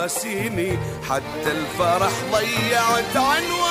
مواسيني حتى الفرح ضيعت عنواني.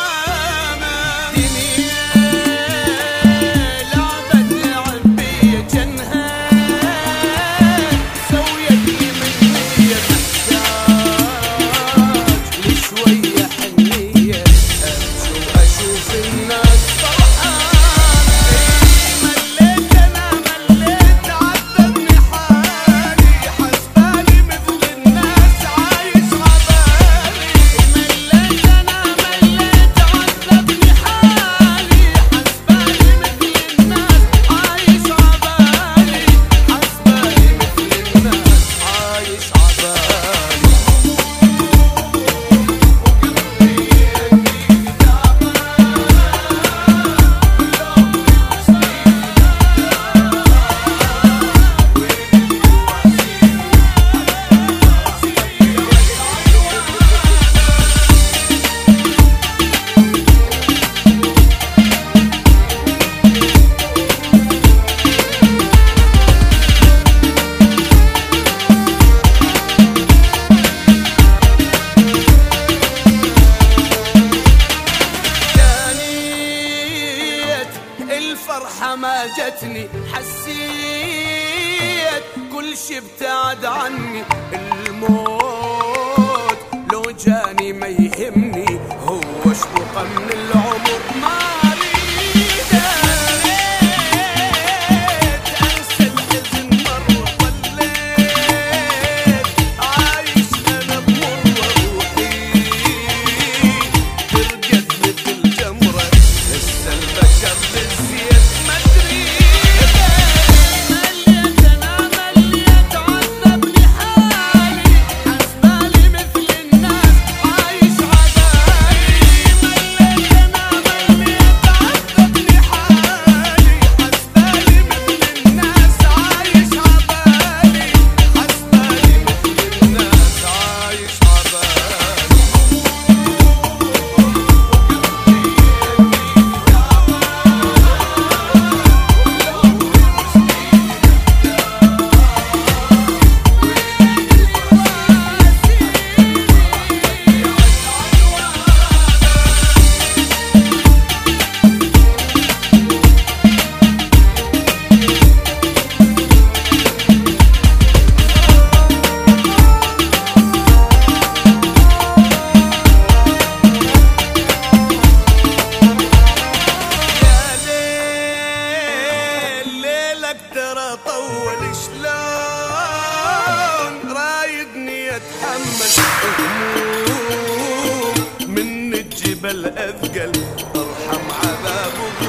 الفرحة ما جتني حسيت كل شي ابتعد عني. الموت لو جاني ترى طول شلون رايدني اتحمل هموم من الجبل أثقل. أرحم عذابه.